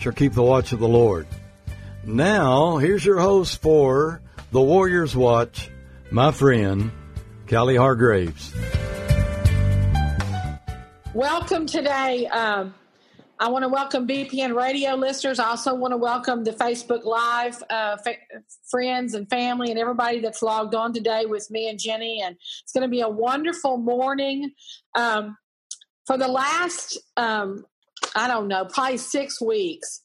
shall keep the watch of the Lord. Now, here's your host for the Warriors Watch, my friend, Callie Hargraves. Welcome today. Um, I want to welcome BPN radio listeners. I also want to welcome the Facebook Live uh, fa- friends and family and everybody that's logged on today with me and Jenny. And it's going to be a wonderful morning. Um, for the last, um, I don't know, probably six weeks,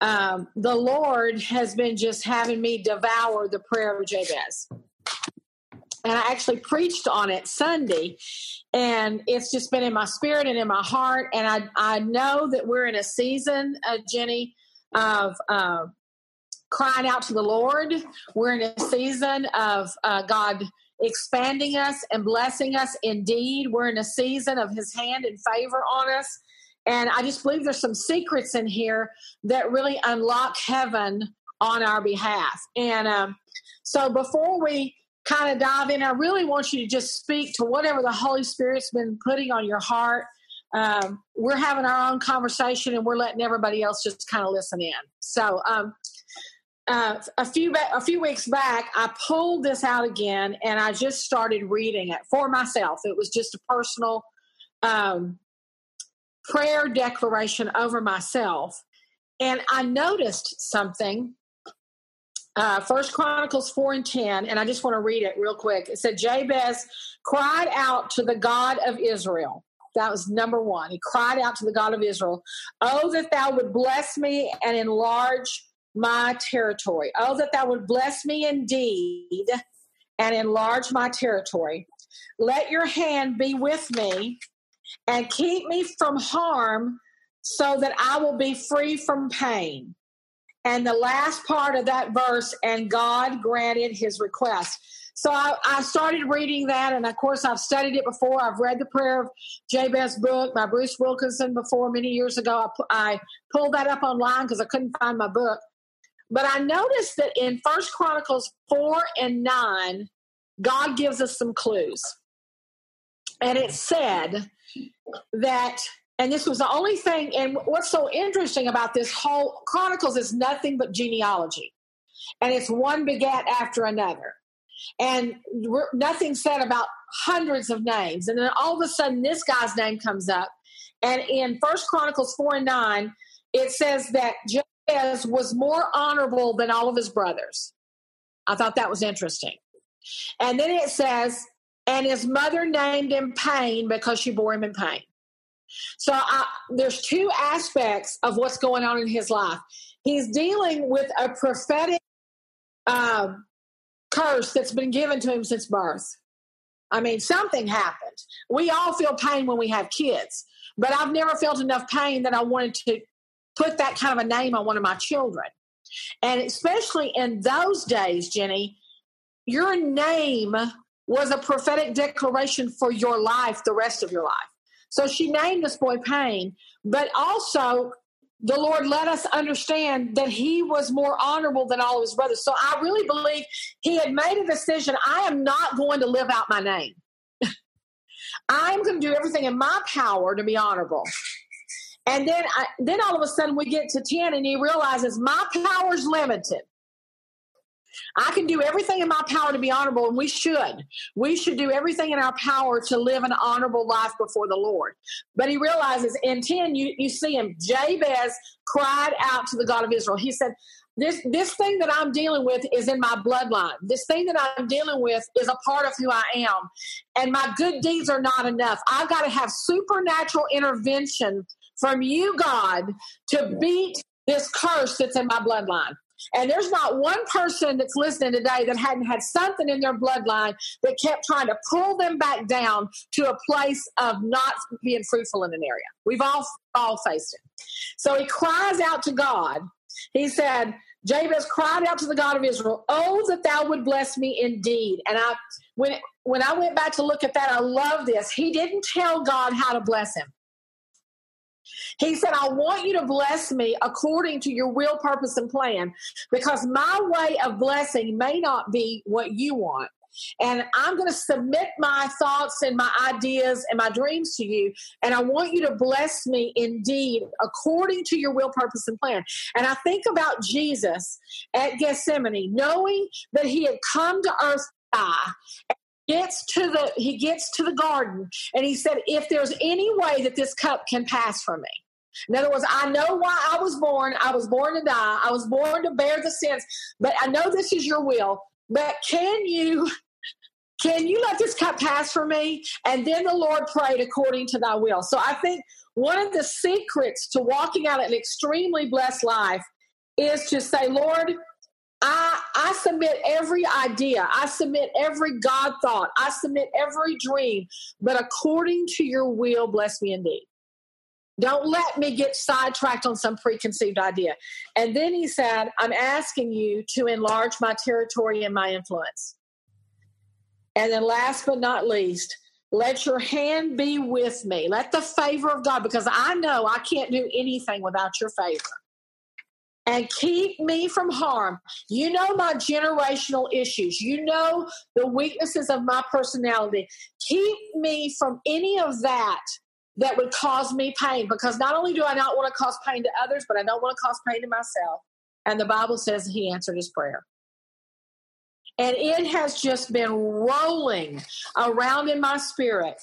um, the Lord has been just having me devour the prayer of Jabez. And I actually preached on it Sunday and it's just been in my spirit and in my heart. And I I know that we're in a season, uh, Jenny, of uh, crying out to the Lord. We're in a season of uh, God expanding us and blessing us. Indeed, we're in a season of His hand and favor on us. And I just believe there's some secrets in here that really unlock heaven on our behalf. And um, so before we kind of dive in, I really want you to just speak to whatever the Holy Spirit's been putting on your heart. Um, we're having our own conversation and we're letting everybody else just kind of listen in. So, um, uh, a few ba- a few weeks back, I pulled this out again and I just started reading it for myself. It was just a personal um, prayer declaration over myself, and I noticed something uh, First Chronicles 4 and 10, and I just want to read it real quick. It said, Jabez cried out to the God of Israel. That was number one. He cried out to the God of Israel, Oh, that thou would bless me and enlarge my territory. Oh, that thou would bless me indeed and enlarge my territory. Let your hand be with me and keep me from harm so that I will be free from pain. And the last part of that verse, and God granted his request. So I, I, started reading that, and of course, I've studied it before. I've read the Prayer of Jabez book by Bruce Wilkinson before many years ago. I, I pulled that up online because I couldn't find my book. But I noticed that in First Chronicles 4 and 9, God gives us some clues. And it said that and this was the only thing. And what's so interesting about this whole Chronicles is nothing but genealogy, and it's one begat after another, and nothing said about hundreds of names. And then all of a sudden, this guy's name comes up, and in First Chronicles four and nine, it says that Jabez was more honorable than all of his brothers. I thought that was interesting. And then it says, and his mother named him Pain because she bore him in pain. So I, there's two aspects of what's going on in his life. He's dealing with a prophetic um, curse that's been given to him since birth. I mean, something happened. We all feel pain when we have kids, but I've never felt enough pain that I wanted to put that kind of a name on one of my children. And especially in those days, Jenny, your name was a prophetic declaration for your life, the rest of your life. So she named this boy Pain, but also the Lord let us understand that he was more honorable than all of his brothers. So I really believe he had made a decision. I am not going to live out my name. I'm going to do everything in my power to be honorable. And then, I, then all of a sudden we get to 10 and he realizes my power is limited. I can do everything in my power to be honorable, and we should. We should do everything in our power to live an honorable life before the Lord. But he realizes in 10, you, you see him, Jabez cried out to the God of Israel. He said, this this thing that I'm dealing with is in my bloodline. This thing that I'm dealing with is a part of who I am. And my good deeds are not enough. I've got to have supernatural intervention from you, God, to beat this curse that's in my bloodline. And there's not one person that's listening today that hadn't had something in their bloodline that kept trying to pull them back down to a place of not being fruitful in an area. We've all all faced it. So he cries out to God. He said, Jabez cried out to the God of Israel, "Oh, that Thou would bless me indeed." And I, when when I went back to look at that, I love this. He didn't tell God how to bless him. He said, I want you to bless me according to your will, purpose, and plan, because my way of blessing may not be what you want. And I'm going to submit my thoughts and my ideas and my dreams to you. And I want you to bless me indeed according to your will, purpose, and plan. And I think about Jesus at Gethsemane, knowing that he had come to earth die gets to the he gets to the garden and he said if there's any way that this cup can pass from me in other words i know why i was born i was born to die i was born to bear the sins but i know this is your will but can you can you let this cup pass for me and then the lord prayed according to thy will so i think one of the secrets to walking out an extremely blessed life is to say lord I, I submit every idea. I submit every God thought. I submit every dream. But according to your will, bless me indeed. Don't let me get sidetracked on some preconceived idea. And then he said, I'm asking you to enlarge my territory and my influence. And then last but not least, let your hand be with me. Let the favor of God, because I know I can't do anything without your favor and keep me from harm. You know my generational issues. You know the weaknesses of my personality. Keep me from any of that that would cause me pain because not only do I not want to cause pain to others, but I don't want to cause pain to myself. And the Bible says he answered his prayer. And it has just been rolling around in my spirit.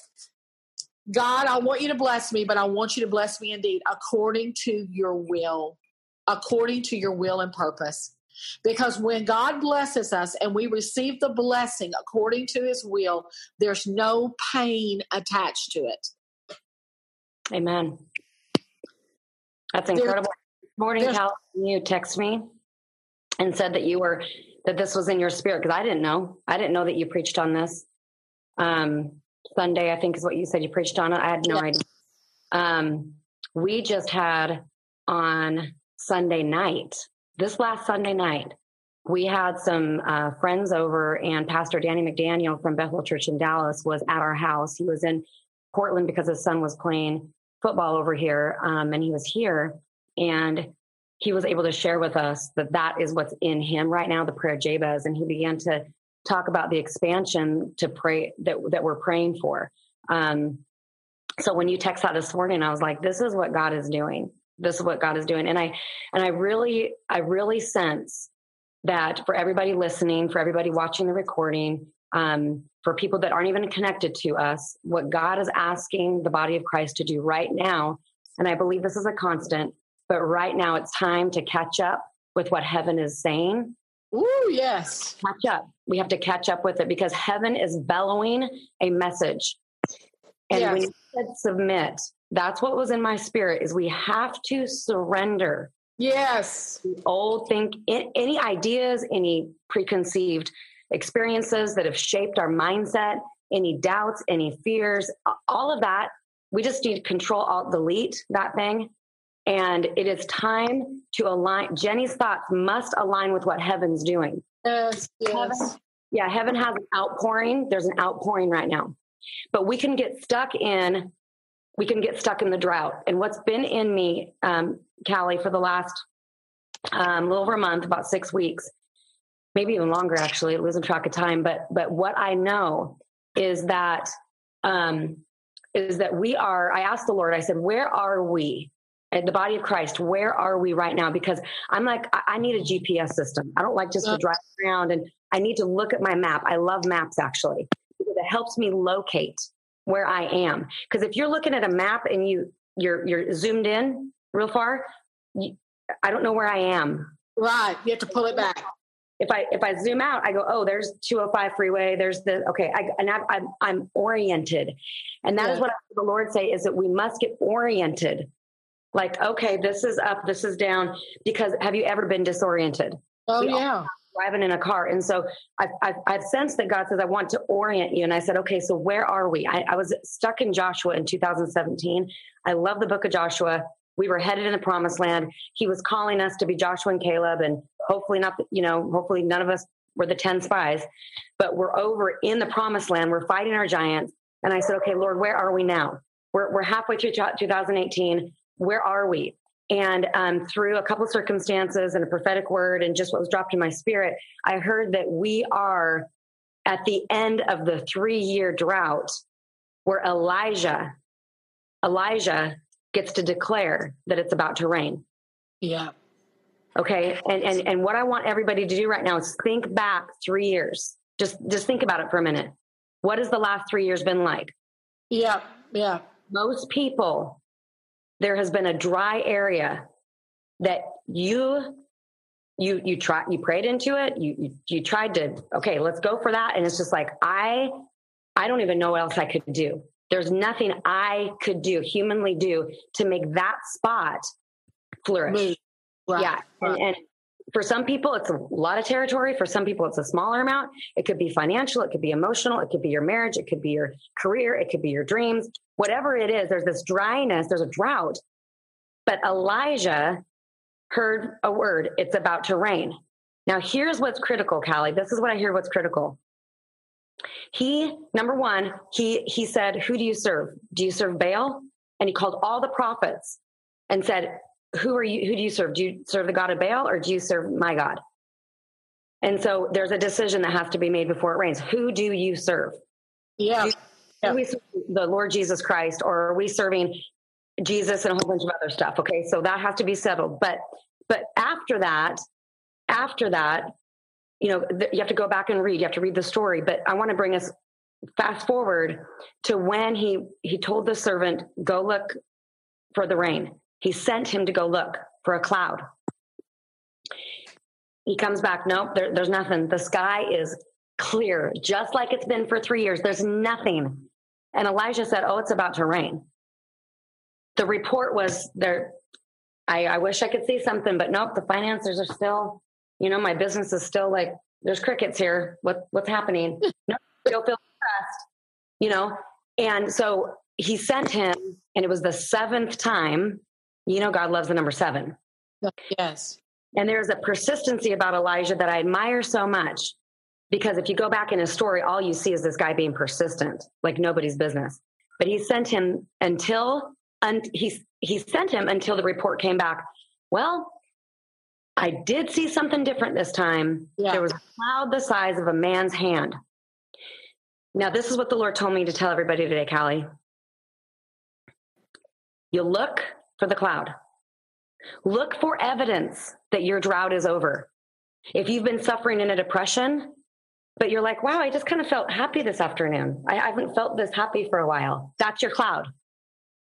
God, I want you to bless me, but I want you to bless me indeed according to your will according to your will and purpose. Because when God blesses us and we receive the blessing according to his will, there's no pain attached to it. Amen. That's incredible. This morning, Cal, you text me and said that you were that this was in your spirit because I didn't know. I didn't know that you preached on this. Um, Sunday, I think is what you said you preached on it. I had no yeah. idea. Um, we just had on Sunday night, this last Sunday night, we had some uh, friends over, and Pastor Danny McDaniel from Bethel Church in Dallas was at our house. He was in Portland because his son was playing football over here, um, and he was here, and he was able to share with us that that is what's in him right now, the prayer Jabez, and he began to talk about the expansion to pray that that we're praying for. Um, so when you text that this morning, I was like, "This is what God is doing." this is what God is doing. And I, and I really, I really sense that for everybody listening, for everybody watching the recording, um, for people that aren't even connected to us, what God is asking the body of Christ to do right now, and I believe this is a constant, but right now it's time to catch up with what heaven is saying. Ooh, yes. Catch up. We have to catch up with it because heaven is bellowing a message. And yes. when you said submit, that's what was in my spirit is we have to surrender yes old think any ideas any preconceived experiences that have shaped our mindset any doubts any fears all of that we just need to control alt delete that thing and it is time to align jenny's thoughts must align with what heaven's doing yes, yes. Heaven, yeah heaven has an outpouring there's an outpouring right now but we can get stuck in we can get stuck in the drought. And what's been in me, um, Callie, for the last um, little over a month, about six weeks, maybe even longer, actually, losing track of time. But but what I know is that um, is that we are. I asked the Lord. I said, "Where are we?" At the body of Christ, where are we right now? Because I'm like, I, I need a GPS system. I don't like just to drive around and I need to look at my map. I love maps actually because it helps me locate where I am. Because if you're looking at a map and you you're you're zoomed in real far, you, I don't know where I am. Right, you have to pull it back. If I if I zoom out, I go, oh, there's 205 freeway. There's the okay, I, and I, I'm, I'm oriented, and that yeah. is what the Lord say is that we must get oriented. Like, okay, this is up, this is down. Because have you ever been disoriented? Oh we yeah driving in a car. And so I've, I've, I've, sensed that God says, I want to orient you. And I said, okay, so where are we? I, I was stuck in Joshua in 2017. I love the book of Joshua. We were headed in the promised land. He was calling us to be Joshua and Caleb, and hopefully not, you know, hopefully none of us were the 10 spies, but we're over in the promised land. We're fighting our giants. And I said, okay, Lord, where are we now? We're, we're halfway through 2018. Where are we? And um, through a couple of circumstances and a prophetic word and just what was dropped in my spirit, I heard that we are at the end of the three year drought where Elijah, Elijah gets to declare that it's about to rain. Yeah. Okay. And, and, and what I want everybody to do right now is think back three years. Just, just think about it for a minute. What has the last three years been like? Yeah. Yeah. Most people, there has been a dry area that you you you try you prayed into it you, you you tried to okay let's go for that and it's just like i i don't even know what else i could do there's nothing i could do humanly do to make that spot flourish. Right. yeah right. And, and for some people it's a lot of territory. For some people it's a smaller amount. It could be financial it could be emotional it could be your marriage it could be your career it could be your dreams. Whatever it is there's this dryness there's a drought. But elijah heard a word it's about to rain. Now here's what's critical callie. This is what i hear what's critical he number one he he said who do you serve? Do you serve baal? And he called all the prophets and said who are you who do you serve? Do you serve the god of baal or do you serve my god? And so there's a decision that has to be made before it rains. Who do you serve? Yeah, you, yeah. we serve the lord jesus christ or are we serving jesus and a whole bunch of other stuff? Okay so that has to be settled. But but after that after that you know th- you have to go back and read you have to read the story but i want to bring us fast forward to when he he told the servant go look for the rain he sent him to go look for a cloud. He comes back, nope, there, there's nothing. The sky is clear, just like it's been for three years. There's nothing. And Elijah said, Oh, it's about to rain. The report was there. I, I wish I could see something, but nope, the finances are still, you know, my business is still like, there's crickets here. What, what's happening? no, still feel stressed, you know? And so he sent him, and it was the seventh time you know, God loves the number seven. Yes. And there's a persistency about Elijah that I admire so much because if you go back in his story, all you see is this guy being persistent, like nobody's business. But he sent him until and he he sent him until the report came back. Well, I did see something different this time. Yeah. There was a cloud the size of a man's hand. Now, this is what the Lord told me to tell everybody today, Callie. You look for the cloud. Look for evidence that your drought is over. If you've been suffering in a depression, but you're like, wow, I just kind of felt happy this afternoon. I haven't felt this happy for a while. That's your cloud.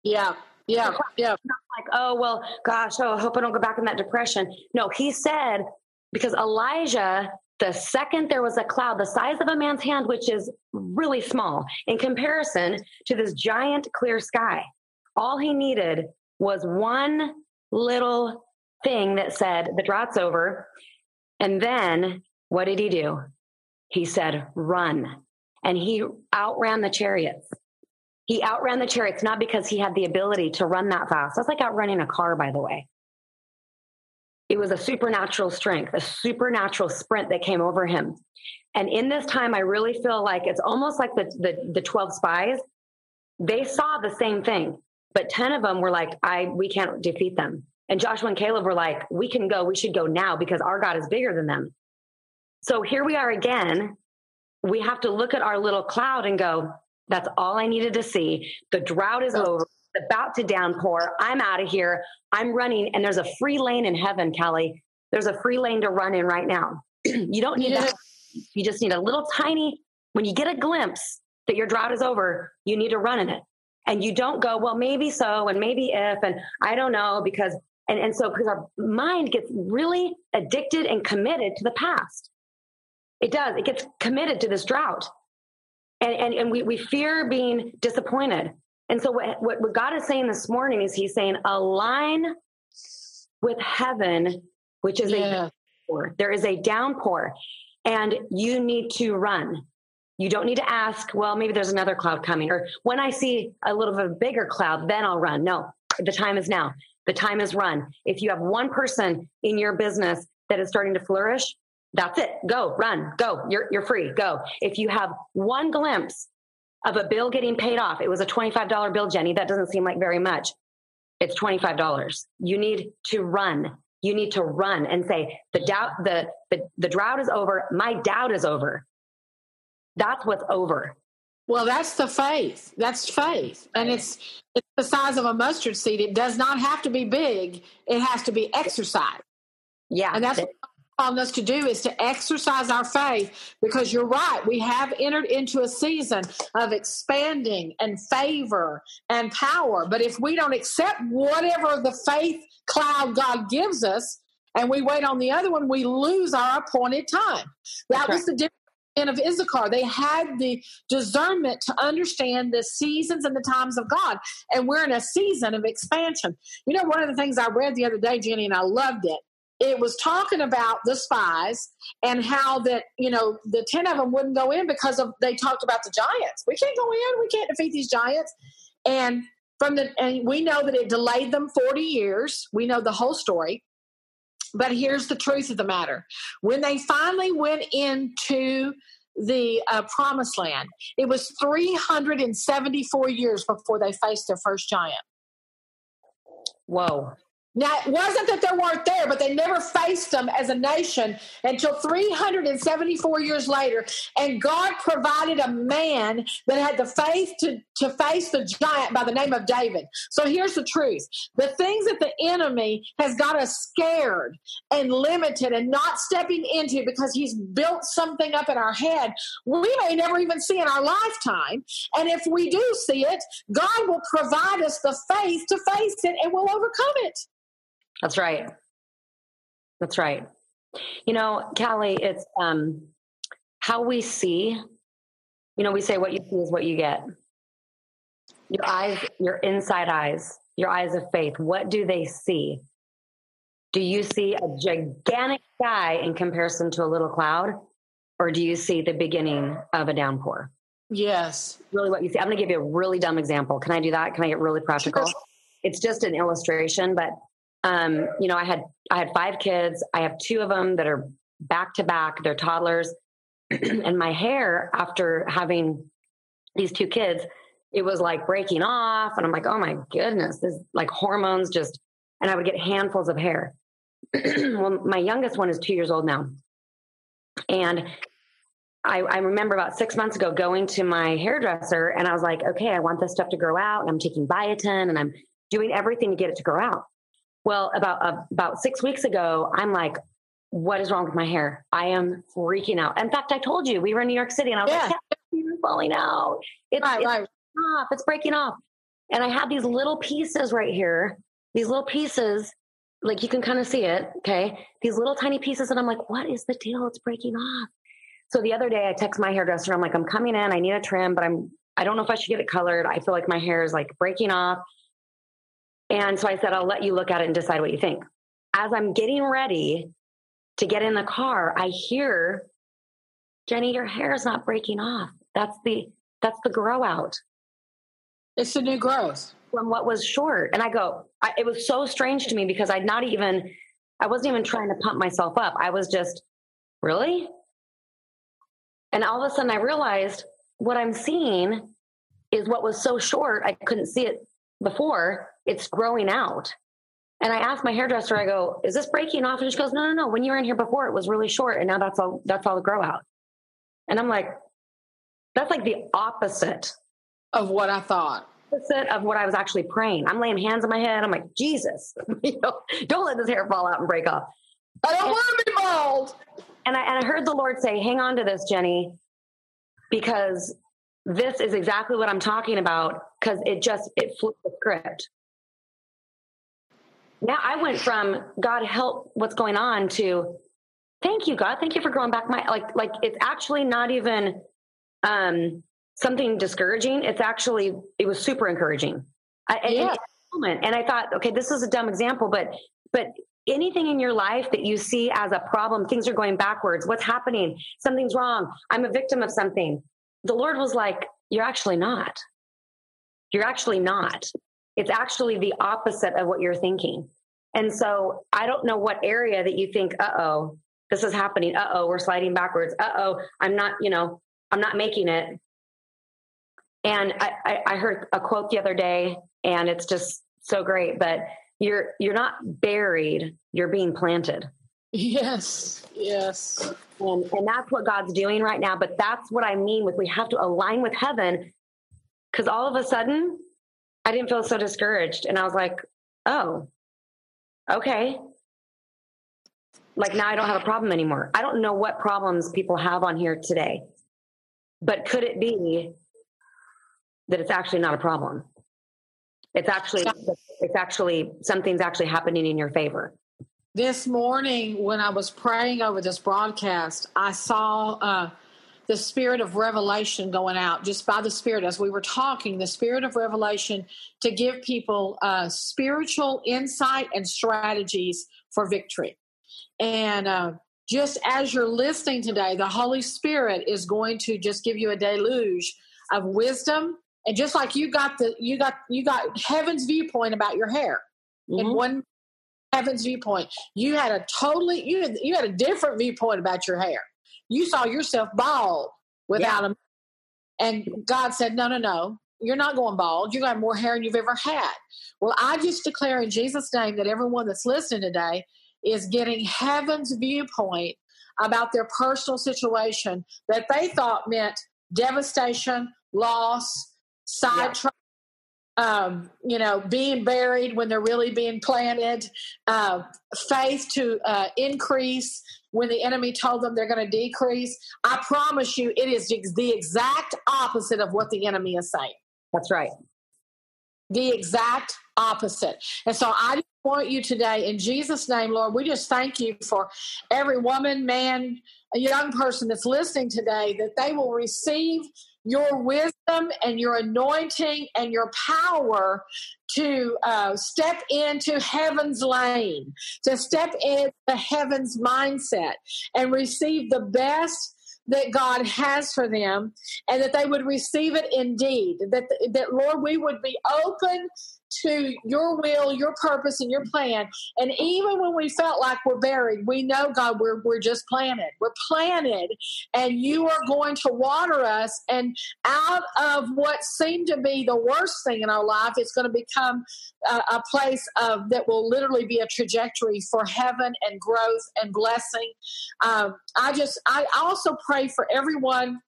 Yeah. Yeah. Yeah. like, oh, well, gosh, oh, I hope I don't go back in that depression. No, he said, because Elijah, the second there was a cloud the size of a man's hand, which is really small in comparison to this giant clear sky, all he needed was one little thing that said the drought's over. And then what did he do? He said, run. And he outran the chariots. He outran the chariots, not because he had the ability to run that fast. That's like outrunning a car, by the way. It was a supernatural strength, a supernatural sprint that came over him. And in this time, I really feel like it's almost like the, the, the 12 spies. They saw the same thing. But 10 of them were like, I, we can't defeat them. And Joshua and Caleb were like, we can go, we should go now because our God is bigger than them. So here we are again. We have to look at our little cloud and go, that's all I needed to see. The drought is over, it's about to downpour. I'm out of here. I'm running, and there's a free lane in heaven, Kelly. There's a free lane to run in right now. you don't need that. You just need a little tiny, when you get a glimpse that your drought is over, you need to run in it and you don't go, well, maybe so, and maybe if, and I don't know, because, and, and so, because our mind gets really addicted and committed to the past. It does. It gets committed to this drought. And, and, and we, we fear being disappointed. And so what, what, what God is saying this morning is he's saying, align with heaven, which is yeah. a downpour. There is a downpour and you need to run. You don't need to ask, well, maybe there's another cloud coming. Or when I see a little bit of a bigger cloud, then I'll run. No, the time is now. The time is run. If you have one person in your business that is starting to flourish, that's it. Go, run, go. You're, you're free. Go. If you have one glimpse of a bill getting paid off, it was a $25 bill, Jenny. That doesn't seem like very much. It's $25. You need to run. You need to run and say, the doubt, the, the, the drought is over. My doubt is over. That's what's over. Well, that's the faith. That's faith. And it's it's the size of a mustard seed. It does not have to be big. It has to be exercised. Yeah. And that's what calling us to do is to exercise our faith because you're right. We have entered into a season of expanding and favor and power. But if we don't accept whatever the faith cloud God gives us, and we wait on the other one, we lose our appointed time. That was the difference of Issachar. They had the discernment to understand the seasons and the times of God. And we're in a season of expansion. You know, one of the things I read the other day, Jenny, and I loved it. It was talking about the spies and how that, you know, the 10 of them wouldn't go in because of they talked about the giants. We can't go in, we can't defeat these giants. And from the and we know that it delayed them 40 years. We know the whole story. But here's the truth of the matter. When they finally went into the uh, promised land, it was 374 years before they faced their first giant. Whoa. Now, it wasn't that they weren't there, but they never faced them as a nation until 374 years later. And God provided a man that had the faith to, to face the giant by the name of David. So here's the truth the things that the enemy has got us scared and limited and not stepping into because he's built something up in our head, we may never even see in our lifetime. And if we do see it, God will provide us the faith to face it and we'll overcome it. That's right. That's right. You know, Callie, it's um, how we see. You know, we say what you see is what you get. Your eyes, your inside eyes, your eyes of faith, what do they see? Do you see a gigantic sky in comparison to a little cloud? Or do you see the beginning of a downpour? Yes. Really, what you see. I'm going to give you a really dumb example. Can I do that? Can I get really practical? Sure. It's just an illustration, but um, you know, I had I had five kids. I have two of them that are back to back. They're toddlers, and my hair after having these two kids, it was like breaking off, and I'm like, oh my goodness, this like hormones just, and I would get handfuls of hair. well, my youngest one is two years old now, and I, I, remember about six months ago going to my hairdresser and I was like, okay, I want this stuff to grow out. And I'm taking biotin and I'm doing everything to get it to grow out. Well, about uh, about six weeks ago, I'm like, what is wrong with my hair? I am freaking out. In fact, I told you we were in New York City, and I was yeah. like, it's falling out. It's, right, it's right. off. It's breaking off. And I had these little pieces right here. These little pieces, like you can kind of see it. Okay, these little tiny pieces, and I'm like, what is the deal? It's breaking off. So the other day, I text my hairdresser. I'm like, I'm coming in. I need a trim, but I'm I don't know if I should get it colored. I feel like my hair is like breaking off. And so I said, I'll let you look at it and decide what you think. As I'm getting ready to get in the car, I hear, Jenny, your hair is not breaking off. That's the that's the grow out. It's the new growth from what was short. And I go, I, it was so strange to me because I'd not even, I wasn't even trying to pump myself up. I was just, really? And all of a sudden I realized what I'm seeing is what was so short, I couldn't see it before it's growing out. And I asked my hairdresser, I go, is this breaking off? And she goes, no, no, no. When you were in here before, it was really short. And now that's all, that's all the grow out. And I'm like, that's like the opposite of what I thought. Opposite of what I was actually praying. I'm laying hands on my head. I'm like, Jesus, you know, don't let this hair fall out and break off. I don't and, want to be bald. And I, and I heard the Lord say, hang on to this, Jenny, because this is exactly what I'm talking about because it just, it flipped the script now I went from God help what's going on to thank you God. Thank you for growing back my like like it's actually not even um something discouraging. It's actually it was super encouraging. I, yeah. and, and I thought okay this is a dumb example but but anything in your life that you see as a problem things are going backwards. What's happening? Something's wrong. I'm a victim of something. The Lord was like you're actually not. You're actually not It's actually the opposite of what you're thinking. And so I don't know what area that you think, uh oh, this is happening. Uh oh, we're sliding backwards. Uh oh, I'm not, you know, I'm not making it. And I, I, I heard a quote the other day, and it's just so great. But you're you're not buried; you're being planted. Yes, yes. And, and that's what God's doing right now. But that's what I mean with we have to align with heaven because all of a sudden I didn't feel so discouraged. And I was like, oh, okay. Like now I don't have a problem anymore. I don't know what problems people have on here today, but could it be that it's actually not a problem? It's actually, it's actually, something's actually happening in your favor. This morning, when I was praying over this broadcast, I saw uh, the spirit of revelation going out just by the spirit. As we were talking the spirit of revelation to give people uh, spiritual insight and strategies for victory. And uh, just as you're listening today the holy spirit is going to just give you a deluge of wisdom. And just like you got the you got you got heaven's viewpoint about your hair mm-hmm. in one heaven's viewpoint you had a totally you had, you had a different viewpoint about your hair you saw yourself bald without yeah. And God said, no, no, no. You're not going bald. You're going to have more hair than you've ever had. Well, I just declare in Jesus' name that everyone that's listening today is getting heaven's viewpoint about their personal situation that they thought meant devastation, loss, sidetrack, um, you know, being buried when they're really being planted, uh, faith to uh, increase when the enemy told them they're going to decrease. I promise you, it is the exact opposite of what the enemy is saying. That's right. The exact opposite. And so I want you today, in Jesus' name, Lord, we just thank you for every woman, man, a young person that's listening today, that they will receive your wisdom and your anointing and your power to uh, step into heaven's lane, to step into heaven's mindset and receive the best that God has for them and that they would receive it indeed. That, that Lord, we would be open to your will, your purpose, and your plan. And even when we felt like we're buried, we know, God, we're, we're just planted. We're planted, and you are going to water us. And out of what seemed to be the worst thing in our life, it's going to become a, a place of that will literally be a trajectory for heaven and growth and blessing. Um, I just, I also pray for everyone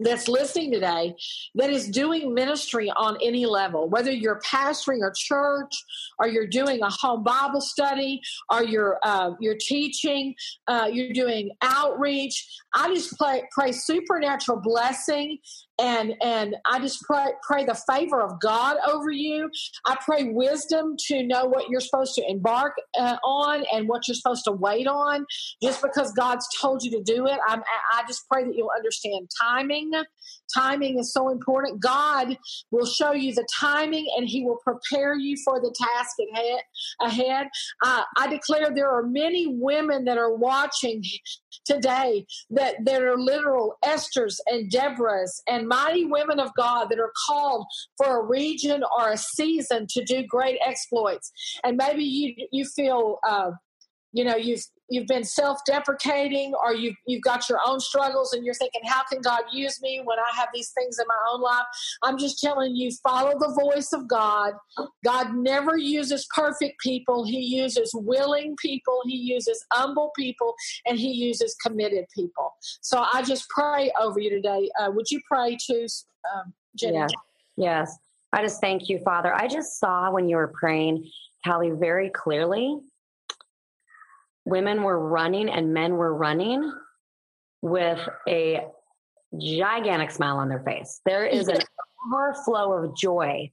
that's listening today that is doing ministry on any level, whether you're pastoring a church or you're doing a home Bible study or you're uh, you're teaching, uh, you're doing outreach. I just pray, pray supernatural blessing and and I just pray pray the favor of God over you. I pray wisdom to know what you're supposed to embark uh, on and what you're supposed to wait on. Just because God's told you to do it, I'm, I just pray that you'll understand timing. Timing is so important. God will show you the timing, and He will prepare you for the task ahead. Uh, I declare there are many women that are watching today that that are literal Esther's and Deborah's and mighty women of God that are called for a region or a season to do great exploits. And maybe you you feel uh, you know you've you've been self-deprecating or you've, you've got your own struggles and you're thinking how can god use me when i have these things in my own life? I'm just telling you follow the voice of god. God never uses perfect people. He uses willing people. He uses humble people and he uses committed people. So i just pray over you today. Uh, would you pray to um, Jenny? yes. Yes. I just thank you father. I just saw when you were praying callie very clearly women were running and men were running with a gigantic smile on their face. There is an overflow of joy.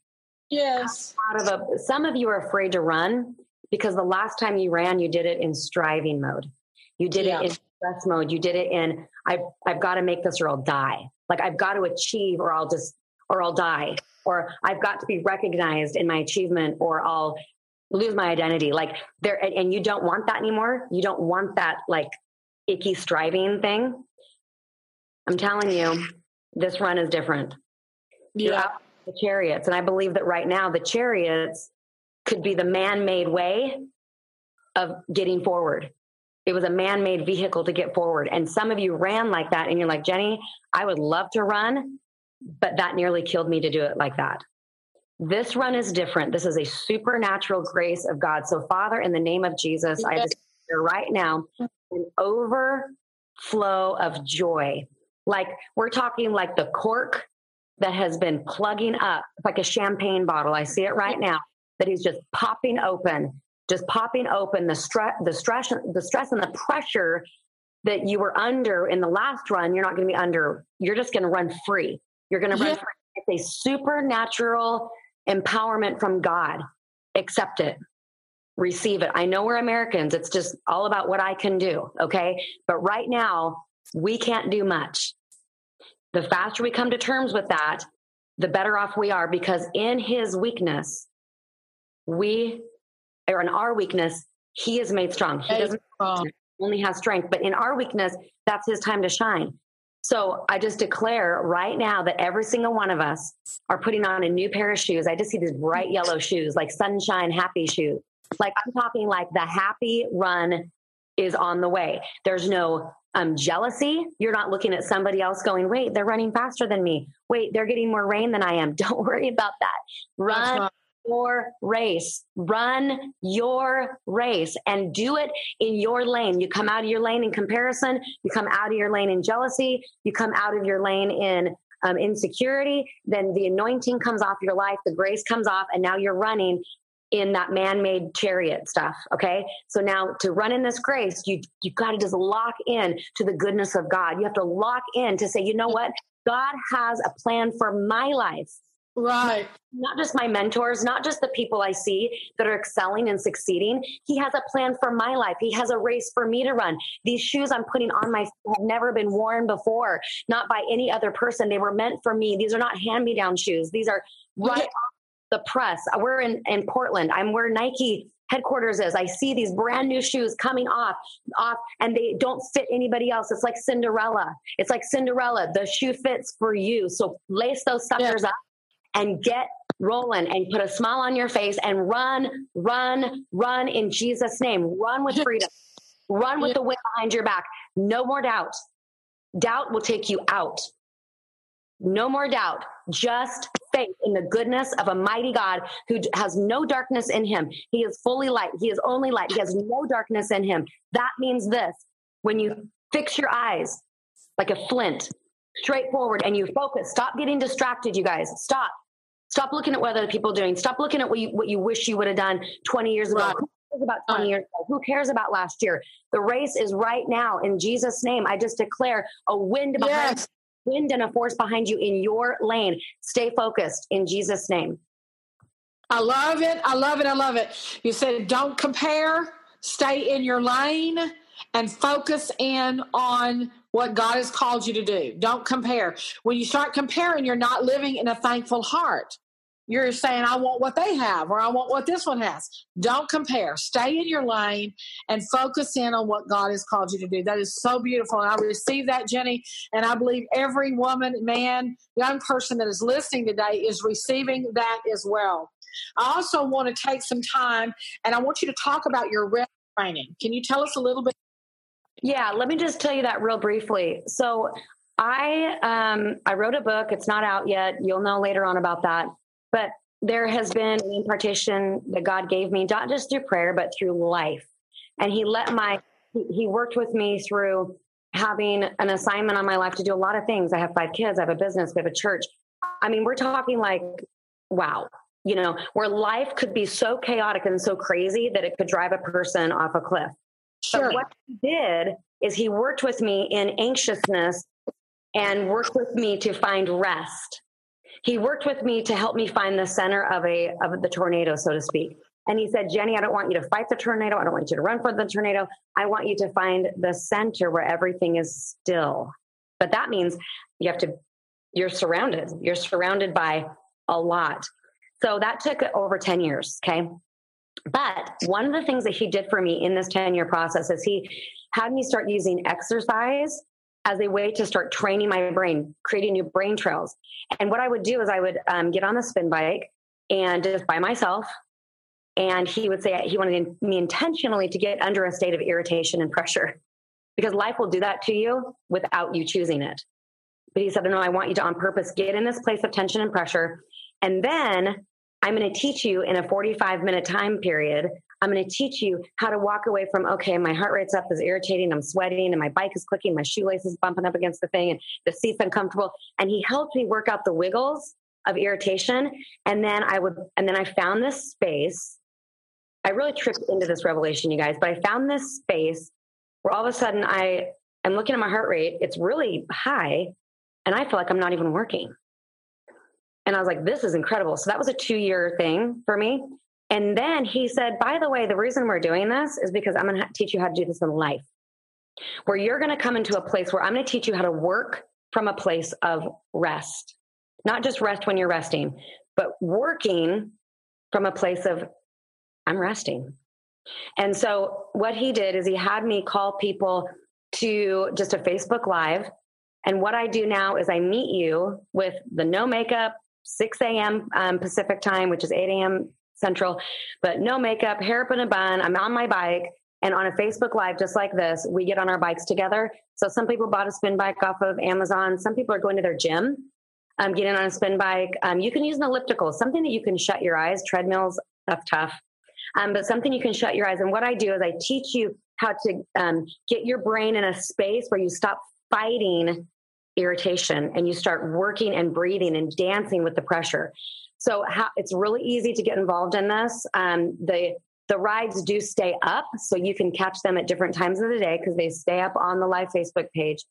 Yes. Out of a, some of you are afraid to run because the last time you ran, you did it in striving mode. You did yeah. it in stress mode. You did it in I've I've got to make this or I'll die. Like I've got to achieve or I'll just or I'll die. Or I've got to be recognized in my achievement or I'll lose my identity. Like there, and you don't want that anymore. You don't want that like icky striving thing. I'm telling you, this run is different. Yeah. the chariots. And I believe that right now the chariots could be the man made way of getting forward. It was a man made vehicle to get forward. And some of you ran like that, and you're like, Jenny, I would love to run, but that nearly killed me to do it like that. This run is different. This is a supernatural grace of God. So, Father, in the name of Jesus, I just right now an overflow of joy. Like we're talking like the cork that has been plugging up, like a champagne bottle. I see it right now that he's just popping open, just popping open the stress, the stress, the stress and the pressure that you were under in the last run. You're not going to be under. You're just going to run free. You're going to run free. It's a supernatural empowerment from God. Accept it. Receive it. I know we're Americans. It's just all about what I can do. Okay. But right now, we can't do much. The faster we come to terms with that, the better off we are because in his weakness, we, or in our weakness, he is made strong. He doesn't only have strength, but in our weakness, that's his time to shine. So I just declare right now that every single one of us are putting on a new pair of shoes. I just see these bright yellow shoes, like sunshine happy shoes. Like I'm talking like the happy run is on the way. There's no um, jealousy. You're not looking at somebody else going, wait, they're running faster than me. Wait, they're getting more rain than I am. Don't worry about that. Run your race. Run your race and do it in your lane. You come out of your lane in comparison. You come out of your lane in jealousy. You come out of your lane in um, insecurity. Then the anointing comes off your life. The grace comes off, and now you're running in that man-made chariot stuff okay so now to run in this grace you you got to just lock in to the goodness of god you have to lock in to say you know what god has a plan for my life right not just my mentors not just the people i see that are excelling and succeeding he has a plan for my life he has a race for me to run these shoes i'm putting on my have never been worn before not by any other person they were meant for me these are not hand me down shoes these are right off the press. We're in, in Portland. I'm where Nike headquarters is. I see these brand new shoes coming off, off, and they don't fit anybody else. It's like Cinderella. It's like Cinderella. The shoe fits for you. So lace those suckers yeah. up and get rolling and put a smile on your face and run, run, run in Jesus' name. Run with freedom. run with the wind behind your back. No more doubt. Doubt will take you out. No more doubt. Just faith in the goodness of a mighty God who has no darkness in him. He is fully light. He is only light. He has no darkness in him. That means this when you fix your eyes like a flint straight forward and you focus, stop getting distracted, you guys. Stop. Stop looking at what other people are doing. Stop looking at what you, what you wish you would have done 20 years ago. Right. Who cares about 20 years ago? Who cares about last year? The race is right now. In Jesus' name, I just declare a wind behind yes wind and a force behind you in your lane. Stay focused in Jesus' name. I love it. I love it. I love it. You said don't compare, stay in your lane and focus in on what God has called you to do. Don't compare. When you start comparing, you're not living in a thankful heart. You're saying, I want what they have, or I want what this one has. Don't compare. Stay in your lane and focus in on what God has called you to do. That is so beautiful. And I receive that, Jenny. And I believe every woman, man, young person that is listening today is receiving that as well. I also want to take some time and I want you to talk about your rep training. Can you tell us a little bit? Yeah, let me just tell you that real briefly. So I um, I wrote a book. It's not out yet. You'll know later on about that. But there has been an impartation that God gave me, not just through prayer, but through life. And He let my, He worked with me through having an assignment on my life to do a lot of things. I have five kids, I have a business, we have a church. I mean, we're talking like, wow, you know, where life could be so chaotic and so crazy that it could drive a person off a cliff. Sure. But what he did is he worked with me in anxiousness and worked with me to find rest he worked with me to help me find the center of a of the tornado, so to speak. And he said, Jenny, I don't want you to fight the tornado. I don't want you to run for the tornado. I want you to find the center where everything is still. But that means you have to, you're surrounded. You're surrounded by a lot. So that took over 10 years. Okay. But one of the things that he did for me in this 10 year process is he had me start using exercise as a way to start training my brain, creating new brain trails. And what I would do is I would um, get on the spin bike and just by myself. And he would say he wanted me intentionally to get under a state of irritation and pressure because life will do that to you without you choosing it. But he said, No, I want you to on purpose get in this place of tension and pressure. And then I'm going to teach you in a 45 minute time period I'm going to teach you how to walk away from, okay, my heart rate's up, is irritating, I'm sweating, and my bike is clicking, my shoelace is bumping up against the thing, and the seat's uncomfortable. And he helped me work out the wiggles of irritation. And then I would, and then I found this space. I really tripped into this revelation, you guys, but I found this space where all of a sudden I am looking at my heart rate, it's really high, and I feel like I'm not even working. And I was like, this is incredible. So that was a two year thing for me. And then he said, by the way, the reason we're doing this is because I'm going to teach you how to do this in life, where you're going to come into a place where I'm going to teach you how to work from a place of rest, not just rest when you're resting, but working from a place of I'm resting. And so what he did is he had me call people to just a Facebook Live. And what I do now is I meet you with the no makeup, 6 a.m. Um, Pacific time, which is 8 a.m. Central, but no makeup, hair up in a bun. I'm on my bike and on a Facebook Live, just like this, we get on our bikes together. So some people bought a spin bike off of Amazon. Some people are going to their gym, um, getting on a spin bike. Um, you can use an elliptical, something that you can shut your eyes. Treadmills, that's tough. Um, but something you can shut your eyes. And what I do is I teach you how to um, get your brain in a space where you stop fighting irritation and you start working and breathing and dancing with the pressure. So how, it's really easy to get involved in this. Um, the the rides do stay up, so you can catch them at different times of the day because they stay up on the live Facebook page.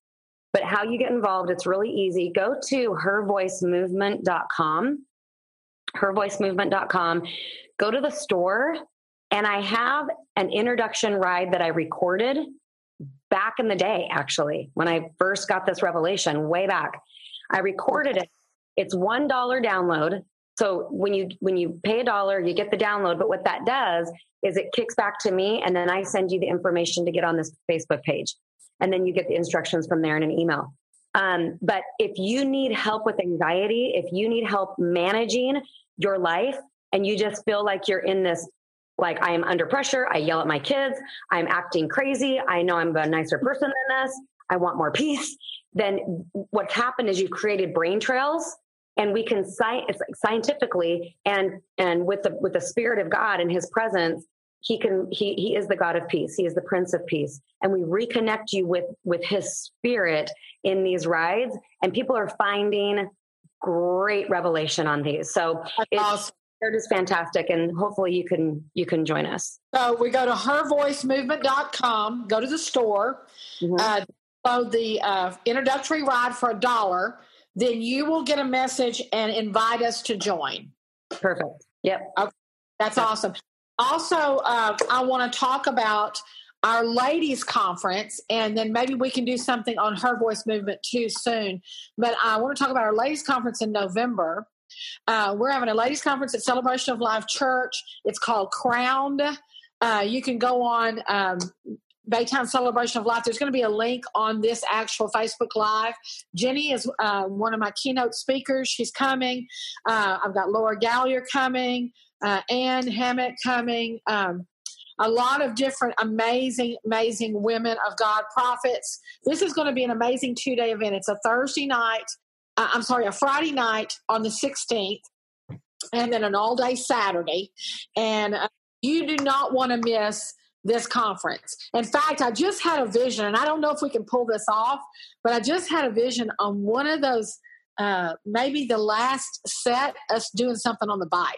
But how you get involved, it's really easy. Go to hervoicemovement.com, hervoicemovement.com. Go to the store, and I have an introduction ride that I recorded back in the day, actually, when I first got this revelation way back. I recorded it. It's $1 download. So when you when you pay a dollar, you get the download. But what that does is it kicks back to me, and then I send you the information to get on this Facebook page, and then you get the instructions from there in an email. Um, but if you need help with anxiety, if you need help managing your life, and you just feel like you're in this like I am under pressure, I yell at my kids, I'm acting crazy, I know I'm a nicer person than this, I want more peace, then what's happened is you've created brain trails and we can sci- scientifically and and with the with the spirit of god and his presence he can he he is the god of peace. He is the prince of peace. And we reconnect you with with his spirit in these rides. And people are finding great revelation on these. So it's awesome. they're just fantastic. And hopefully you can you can join us. So we go to hervoicemovement.com go to the store. Mm-hmm. uh, the uh, introductory ride for a dollar then you will get a message and invite us to join. Perfect. Yep. Okay. That's yep. awesome. Also, uh, I want to talk about our ladies conference and then maybe we can do something on her voice movement too soon but i want to talk about our ladies conference in november uh, we're having a ladies conference at celebration of life church it's called crowned uh, you can go on um, Baytown Celebration of Life. There's going to be a link on this actual Facebook Live. Jenny is uh, one of my keynote speakers. She's coming. Uh, I've got Laura Gallier coming, uh, Ann Hammett coming. Um, a lot of different amazing, amazing women of God prophets. This is going to be an amazing two day event. It's a Thursday night, uh, I'm sorry, a Friday night on the 16th, and then an all day Saturday. And uh, you do not want to miss this conference. In fact, I just had a vision, and I don't know if we can pull this off, but I just had a vision on one of those, uh, maybe the last set, us doing something on the bike.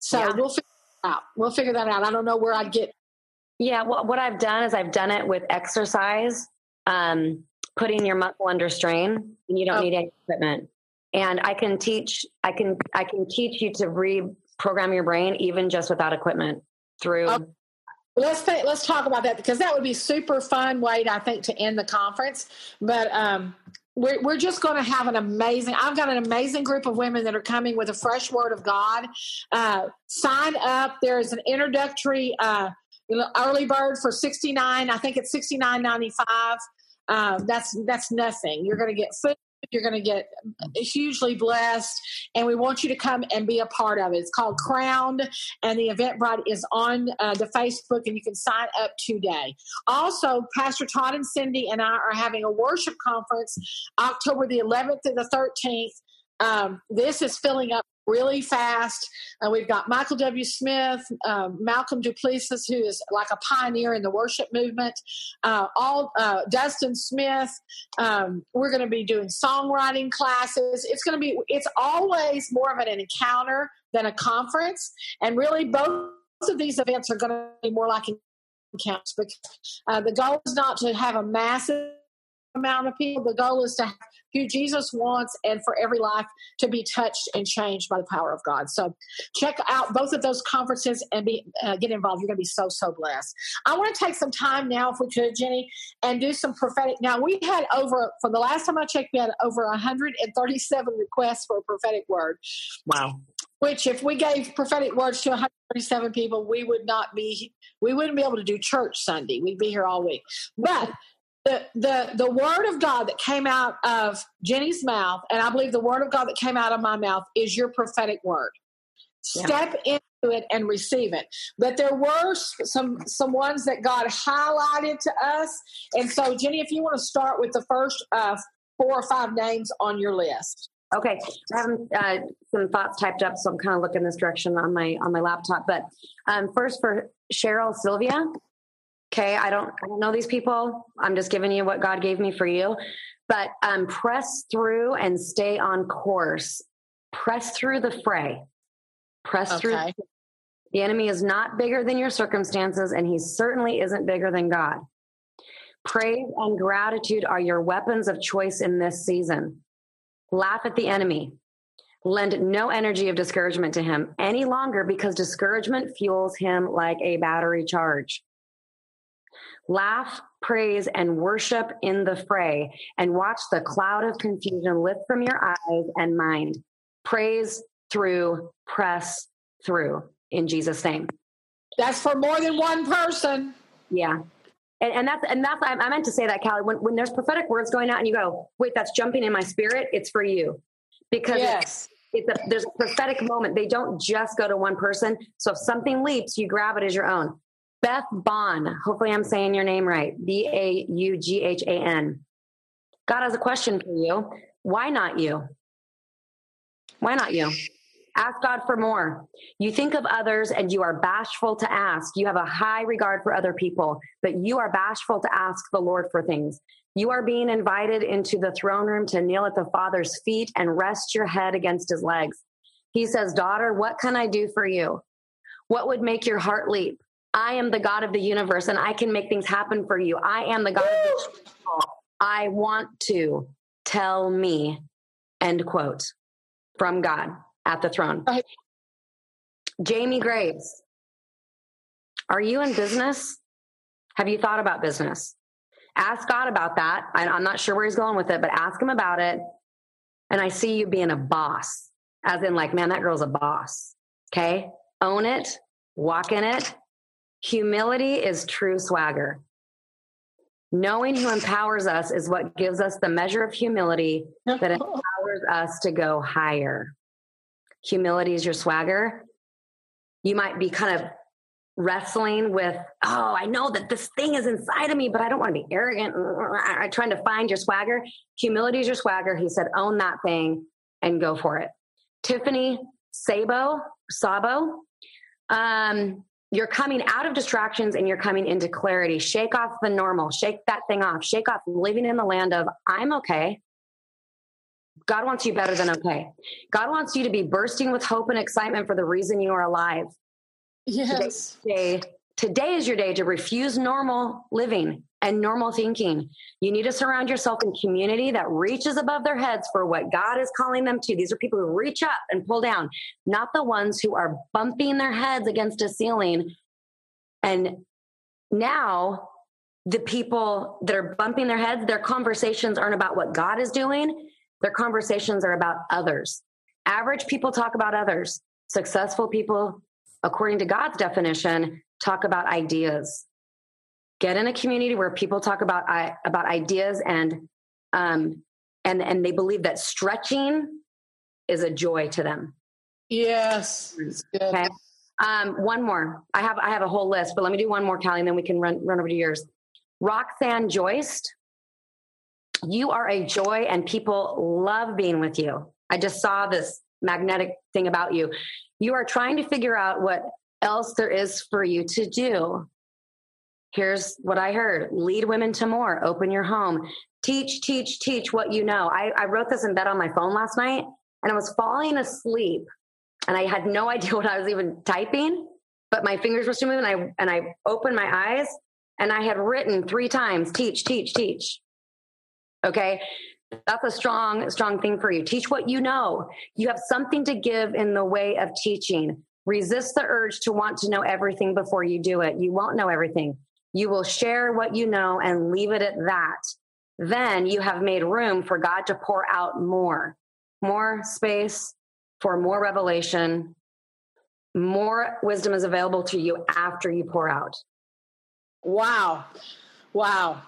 So yeah. we'll figure out. We'll figure that out. I don't know where I'd get. Yeah, well, what I've done is I've done it with exercise, um, putting your muscle under strain, and you don't okay. need any equipment. And I can teach. I can. I can teach you to reprogram your brain even just without equipment through. Okay let's th- let's talk about that because that would be super fun way to, I think to end the conference. But um, we're we're just going to have an amazing. I've got an amazing group of women that are coming with a fresh word of God. Uh, sign up. There is an introductory uh, early bird for sixty nine. I think it's sixty nine ninety five. Um, that's that's nothing. You're going to get food. You're going to get hugely blessed, and we want you to come and be a part of it. It's called Crowned, and the event Eventbrite is on uh, the Facebook, and you can sign up today. Also, Pastor Todd and Cindy and I are having a worship conference October the 11th and the 13th. Um, this is filling up really fast. Uh, we've got Michael W. Smith, um, Malcolm du Plessis, who is like a pioneer in the worship movement. Uh, all uh, Dustin Smith. Um, we're going to be doing songwriting classes. It's going to be. It's always more of an encounter than a conference, and really both of these events are going to be more like encounters. because uh, the goal is not to have a massive amount of people. The goal is to have who Jesus wants and for every life to be touched and changed by the power of God. So check out both of those conferences and be uh, get involved. You're going to be so so blessed. I want to take some time now, if we could, Jenny, and do some prophetic. Now we had over from the last time I checked, we had over 137 requests for a prophetic word. Wow. Which, if we gave prophetic words to 137 people, we would not be, we wouldn't be able to do church Sunday. We'd be here all week. But the, the the word of God that came out of Jenny's mouth, and I believe the word of God that came out of my mouth is your prophetic word. Step yeah. into it and receive it. But there were some some ones that God highlighted to us, and so Jenny, if you want to start with the first uh, four or five names on your list. Okay, I have uh, some thoughts typed up, so I'm kind of looking this direction on my on my laptop. But um, first, for Cheryl Sylvia, Okay, I don't, I don't know these people. I'm just giving you what God gave me for you. But um, press through and stay on course. Press through the fray. Press okay. through. The enemy is not bigger than your circumstances, and he certainly isn't bigger than God. Praise and gratitude are your weapons of choice in this season. Laugh at the enemy. Lend no energy of discouragement to him any longer because discouragement fuels him like a battery charge. Laugh, praise, and worship in the fray, and watch the cloud of confusion lift from your eyes and mind. Praise through, press through in Jesus' name. That's for more than one person. Yeah. And, and that's and that's I meant to say that, Callie. When when there's prophetic words going out, and you go, "Wait, that's jumping in my spirit," it's for you, because yes. it's, it's a, there's a prophetic moment. They don't just go to one person. So if something leaps, you grab it as your own. Beth Baughan. Hopefully, I'm saying your name right. B A U G H A N. God has a question for you. Why not you? Why not you? Ask God for more. You think of others and you are bashful to ask. You have a high regard for other people, but you are bashful to ask the Lord for things. You are being invited into the throne room to kneel at the Father's feet and rest your head against his legs. He says, Daughter, what can I do for you? What would make your heart leap? I am the God of the universe and I can make things happen for you. I am the God Woo! of the I want to tell me, end quote, from God at the throne. Jamie Graves, are you in business? Have you thought about business? Ask God about that. I, I'm not sure where he's going with it, but ask him about it. And I see you being a boss, as in, like, man, that girl's a boss. Okay. Own it, walk in it, Humility is true swagger. Knowing who empowers us is what gives us the measure of humility that empowers us to go higher. Humility is your swagger. You might be kind of wrestling with, oh, I know that this thing is inside of me, but I don't want to be arrogant. I'm trying to find your swagger. Humility is your swagger. He said, own that thing and go for it. Tiffany Sabo, Sabo, um, you're coming out of distractions and you're coming into clarity. Shake off the normal, shake that thing off, shake off living in the land of I'm okay. God wants you better than okay. God wants you to be bursting with hope and excitement for the reason you are alive. Yes. Today, today is your day to refuse normal living and normal thinking. You need to surround yourself in community that reaches above their heads for what God is calling them to. These are people who reach up and pull down, not the ones who are bumping their heads against a ceiling. And now the people that are bumping their heads, their conversations aren't about what God is doing. Their conversations are about others. Average people talk about others. Successful people, according to God's definition, talk about ideas get in a community where people talk about I, about ideas and um and and they believe that stretching is a joy to them. Yes. Okay. Um, one more. I have I have a whole list, but let me do one more, Callie, and then we can run run over to yours. Roxanne Joyce, you are a joy, and people love being with you. I just saw this magnetic thing about you. You are trying to figure out what else there is for you to do. Here's what I heard lead women to more, open your home, teach, teach, teach what you know. I, I wrote this in bed on my phone last night and I was falling asleep and I had no idea what I was even typing, but my fingers were still moving. And I, and I opened my eyes and I had written three times teach, teach, teach. Okay. That's a strong, strong thing for you. Teach what you know. You have something to give in the way of teaching. Resist the urge to want to know everything before you do it. You won't know everything. You will share what you know and leave it at that. Then you have made room for God to pour out more, more space for more revelation. More wisdom is available to you after you pour out. Wow. Wow.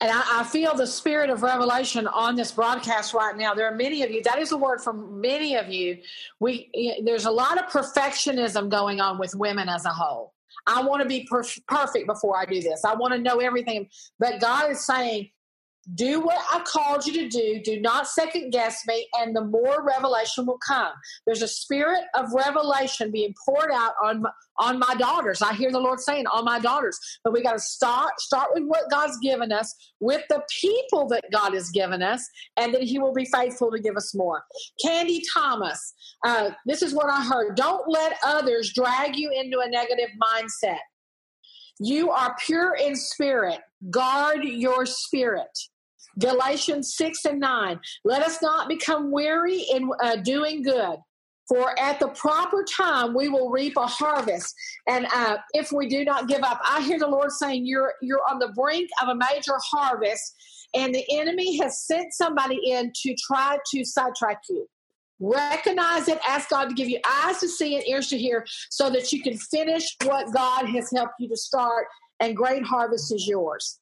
And I, I, feel the spirit of revelation on this broadcast right now. There are many of you. That is a word for many of you. We there's a lot of perfectionism going on with women as a whole. I want to be per- perfect before I do this. I want to know everything. But God is saying, do what I called you to do. Do not second guess me, and the more revelation will come. There's a spirit of revelation being poured out on my, on my daughters. I hear the Lord saying, "On my daughters." But we got to start start with what God's given us, with the people that God has given us, and then He will be faithful to give us more. Candy Thomas, uh, this is what I heard. Don't let others drag you into a negative mindset. You are pure in spirit. Guard your spirit. Galatians 6 and 9. Let us not become weary in uh, doing good. For at the proper time we will reap a harvest, and uh, if we do not give up, I hear the Lord saying you're you're on the brink of a major harvest, and the enemy has sent somebody in to try to sidetrack you. Recognize it. Ask God to give you eyes to see and ears to hear, so that you can finish what God has helped you to start, and great harvest is yours.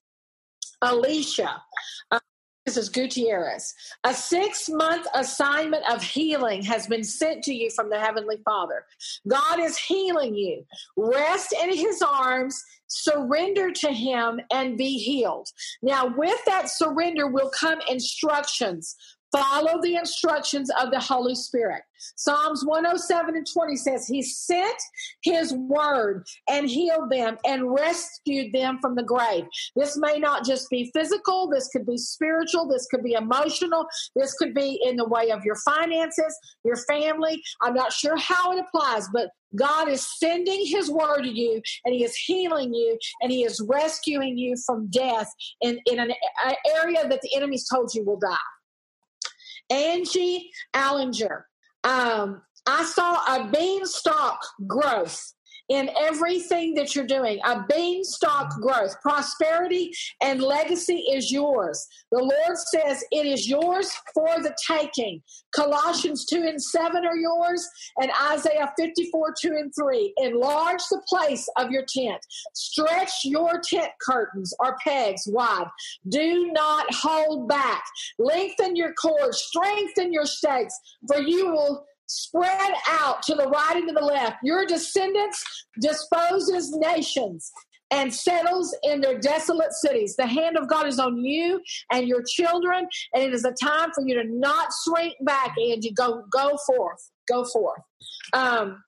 Alicia. Uh, this is Gutierrez. A six month assignment of healing has been sent to you from the Heavenly Father. God is healing you. Rest in His arms, surrender to Him, and be healed. Now, with that surrender will come instructions Follow the instructions of the Holy Spirit. Psalms 107 and 20 says, He sent His word and healed them and rescued them from the grave. This may not just be physical, this could be spiritual, this could be emotional, this could be in the way of your finances, your family. I'm not sure how it applies, but God is sending His word to you and He is healing you and He is rescuing you from death in, in an area that the enemy's told you will die. Angie Allinger. Um, I saw a beanstalk growth in everything that you're doing. A beanstalk growth, prosperity, and legacy is yours. The Lord says it is yours for the taking. Colossians 2 and 7 are yours, and Isaiah 54 2 and 3. Enlarge the place of your tent. Stretch your tent curtains or pegs wide. Do not hold back. Lengthen your cords, strengthen your stakes, for you will spread out to the right and to the left. Your descendants disposes nations and settles in their desolate cities. The hand of God is on you and your children, and it is a time for you to not shrink back, Angie. Go, go forth. Go forth. Um,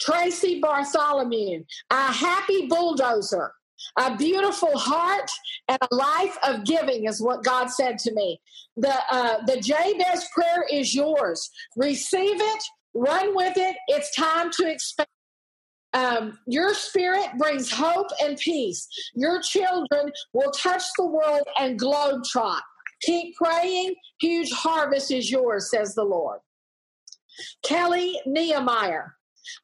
Tracy Bartholomew, a happy bulldozer. A beautiful heart and a life of giving is what God said to me. The uh, the Jabez prayer is yours. Receive it, run with it. It's time to expand. Um, your spirit brings hope and peace. Your children will touch the world and globetrot. Keep praying. Huge harvest is yours, says the Lord. Kelly Nehemiah.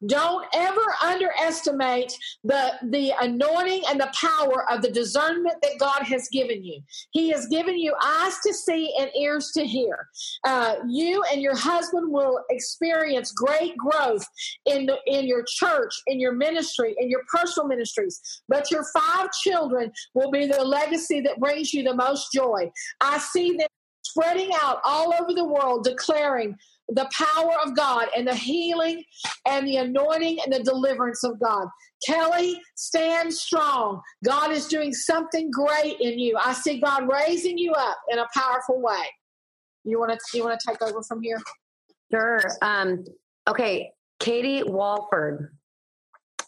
Don't ever underestimate the, the anointing and the power of the discernment that God has given you. He has given you eyes to see and ears to hear. Uh, you and your husband will experience great growth in, the, in your church, in your ministry, in your personal ministries. But your five children will be the legacy that brings you the most joy. I see them spreading out all over the world, declaring the power of God and the healing and the anointing and the deliverance of God. Kelly, stand strong. God is doing something great in you. I see God raising you up in a powerful way. You want to you want to take over from here? Sure. Um, okay, Katie Walford.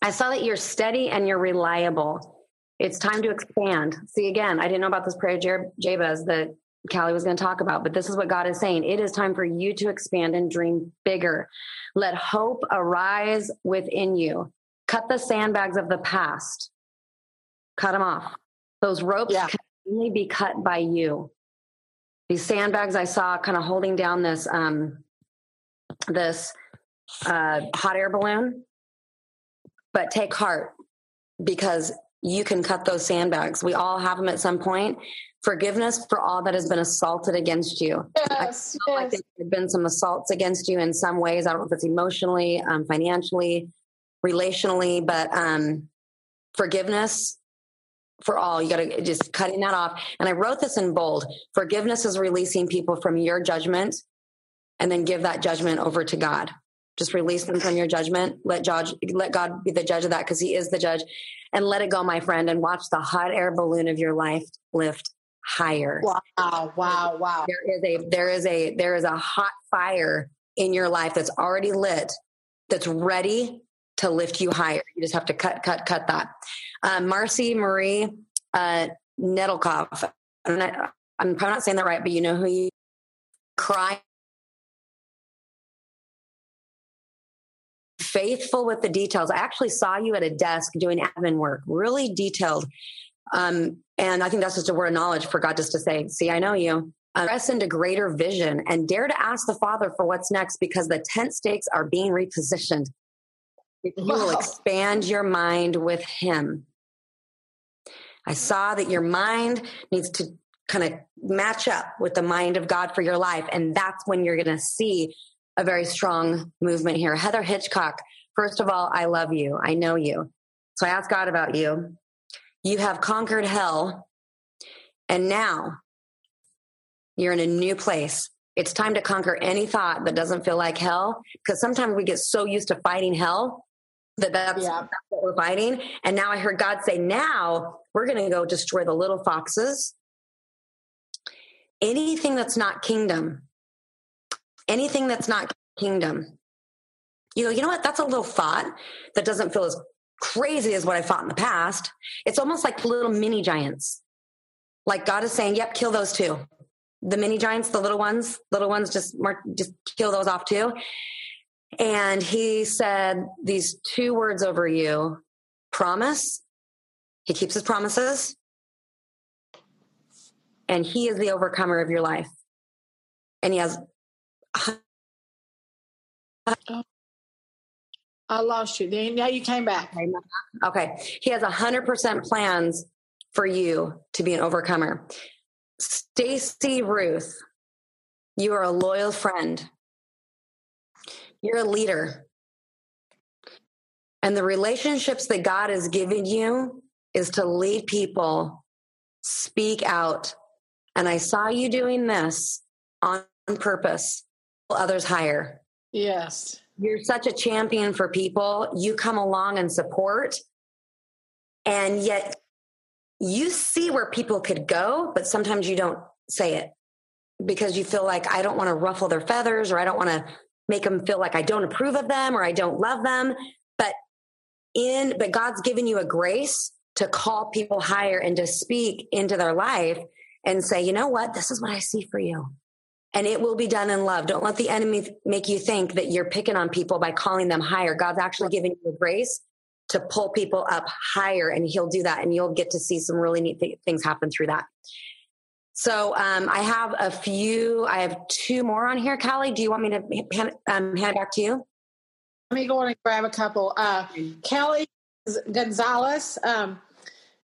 I saw that you're steady and you're reliable. It's time to expand. See, again, I didn't know about this prayer Jabez that Callie was going to talk about, but this is what God is saying. It is time for you to expand and dream bigger. Let hope arise within you. Cut the sandbags of the past. Cut them off. Those ropes yeah. can only be cut by you. These sandbags I saw kind of holding down this um, this uh, hot air balloon. But take heart because you can cut those sandbags. We all have them at some point forgiveness for all that has been assaulted against you. Yes, I yes. like there have been some assaults against you in some ways. I don't know if it's emotionally, um, financially, relationally, but um, forgiveness for all. You got to just cutting that off. And I wrote this in bold. Forgiveness is releasing people from your judgment and then give that judgment over to God. Just release them from your judgment. Let judge, let God be the judge of that because He is the judge, and let it go, my friend, and watch the hot air balloon of your life lift higher. Wow, wow, wow. There is a there is a there is a hot fire in your life that's already lit that's ready to lift you higher. You just have to cut, cut, cut that. Um, Marcy Marie uh, Nedelkov. I'm, not, I'm probably not saying that right, but you know who you cry. Faithful with the details. I actually saw you at a desk doing admin work, really detailed. Um, and I think that's just a word of knowledge for God just to say, see, I know you. Uh, press into greater vision and dare to ask the Father for what's next because the tent stakes are being repositioned. You wow. will expand your mind with Him. I saw that your mind needs to kind of match up with the mind of God for your life. And that's when you're going to see a very strong movement here. Heather Hitchcock, first of all, I love you. I know you. So I asked God about you. You have conquered hell, and now you're in a new place. It's time to conquer any thought that doesn't feel like hell, because sometimes we get so used to fighting hell that that's, yeah. that's what we're fighting. And now I heard God say, now we're going to go destroy the little foxes. Anything that's not kingdom, anything that's not kingdom. You go, you know what? That's a little thought that doesn't feel as crazy as what I fought in the past. It's almost like little mini giants. Like God is saying, yep, kill those too. The mini giants, the little ones, little ones, just mark, just kill those off too. And he said these two words over you promise. He keeps his promises. And he is the overcomer of your life. And he has I lost you. Then now you came back. Okay. He has a hundred percent plans for you to be an overcomer. Stacy Ruth, you are a loyal friend. You're a leader. And the relationships that God has given you is to lead people, speak out. And I saw you doing this on purpose, others higher. Yes you're such a champion for people. You come along and support. And yet you see where people could go, but sometimes you don't say it because you feel like I don't want to ruffle their feathers or I don't want to make them feel like I don't approve of them or I don't love them. But in, but God's given you a grace to call people higher and to speak into their life and say, you know what? This is what I see for you and it will be done in love. Don't let the enemy make you think that you're picking on people by calling them higher. God's actually giving you a grace to pull people up higher, and He'll do that, and you'll get to see some really neat th- things happen through that. So um, I have a few. I have two more on here. Callie, do you want me to hand, um, hand it back to you? Let me go and grab a couple. Uh, Kelly Gonzalez, um,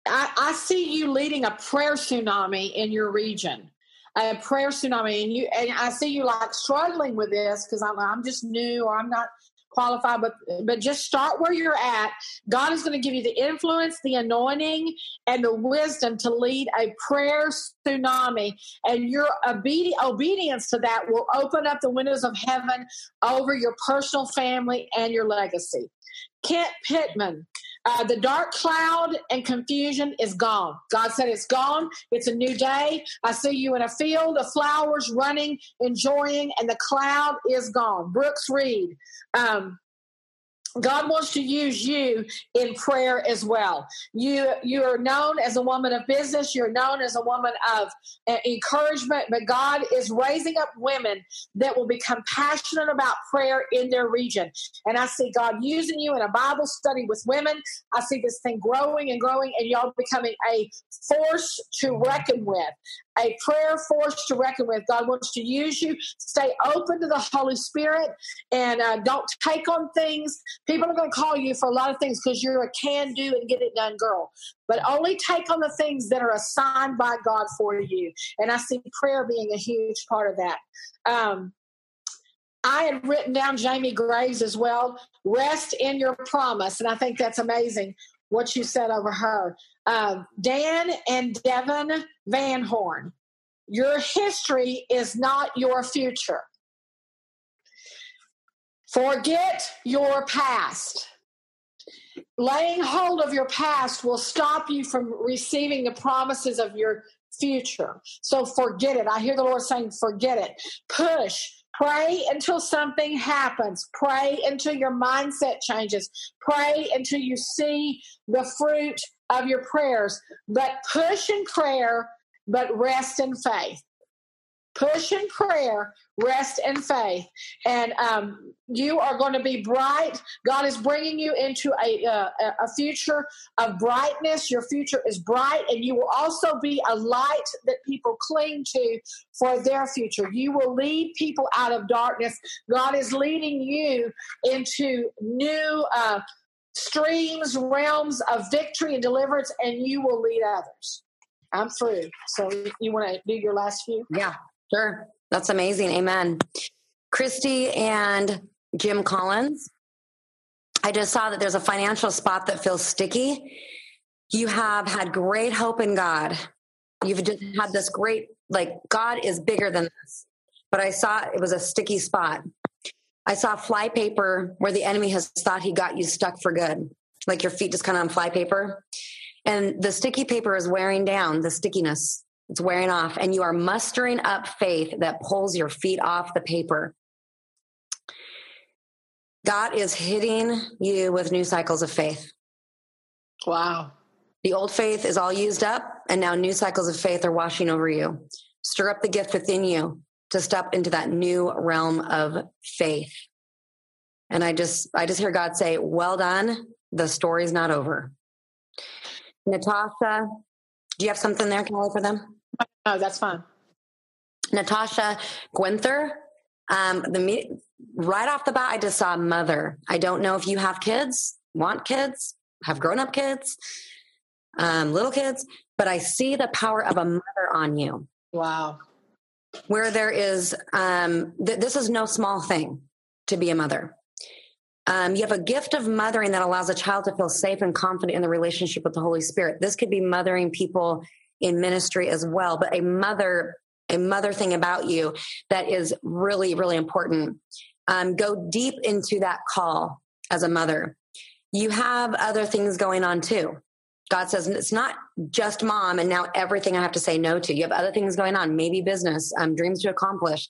I, I, see you leading a prayer tsunami in your region, a prayer tsunami, and you and I see you like struggling with this because I'm I'm just new or I'm not qualified but but just start where you're at. God is going to give you the influence, the anointing, and the wisdom to lead a prayer tsunami. And your obedi- obedience to that will open up the windows of heaven over your personal family and your legacy. Kent Pittman, uh, the dark cloud and confusion is gone. God said it's gone. It's a new day. I see you in a field of flowers running, enjoying, and the cloud is gone. Brooks Reed. Um, God wants to use you in prayer as well. You you are known as a woman of business. You're known as a woman of uh, encouragement, but God is raising up women that will become passionate about prayer in their region. And I see God using you in a Bible study with women. I see this thing growing and growing, and y'all becoming a force to reckon with a prayer force to reckon with. God wants to use you. Stay open to the Holy Spirit and uh, don't take on things. People are going to call you for a lot of things because you're a can do and get it done girl. But only take on the things that are assigned by God for you. And I see prayer being a huge part of that. Um, I had written down Jamie Graves as well. Rest in your promise. And I think that's amazing what you said over her. Uh, Dan and Devin Van Horn, your history is not your future. Forget your past. Laying hold of your past will stop you from receiving the promises of your future. So forget it. I hear the Lord saying, forget it. Push. Pray until something happens. Pray until your mindset changes. Pray until you see the fruit of your prayers, but push in prayer, but rest in faith. Push in prayer, rest in faith, and um, you are going to be bright. God is bringing you into a, a future of brightness. Your future is bright, and you will also be a light that people cling to for their future. You will lead people out of darkness. God is leading you into new. Uh, streams, realms of victory and deliverance, and you will lead others. I'm through. So you want to do your last few? Yeah, sure. That's amazing. Amen. Christy and Jim Collins. I just saw that there's a financial spot that feels sticky. You have had great hope in God. You've just had this great, like, God is bigger than this. But I saw it was a sticky spot. I saw flypaper where the enemy has thought he got you stuck for good, like your feet just kind of on flypaper. And the sticky paper is wearing down, the stickiness, it's wearing off, and you are mustering up faith that pulls your feet off the paper. God is hitting you with new cycles of faith. Wow. The old faith is all used up, and now new cycles of faith are washing over you. Stir up the gift within you to step into that new realm of faith. And I just, I just hear God say, well done. The story's not over. Natasha, do you have something there, Kelly, for them? Oh, that's fine. Natasha Gwenther, um, the right off the bat, I just saw mother. I don't know if you have kids, want kids, have grown up kids, um, little kids, but I see the power of a mother on you. Wow where there is um, th- this is no small thing to be a mother. Um, you have a gift of mothering that allows a child to feel safe and confident in the relationship with the holy spirit. This could be mothering people in ministry as well but a mother a mother thing about you that is really really important. Um, go deep into that call as a mother. You have other things going on too God says it's not just mom and now everything I have to say no to. You have other things going on, maybe business, um, dreams to accomplish.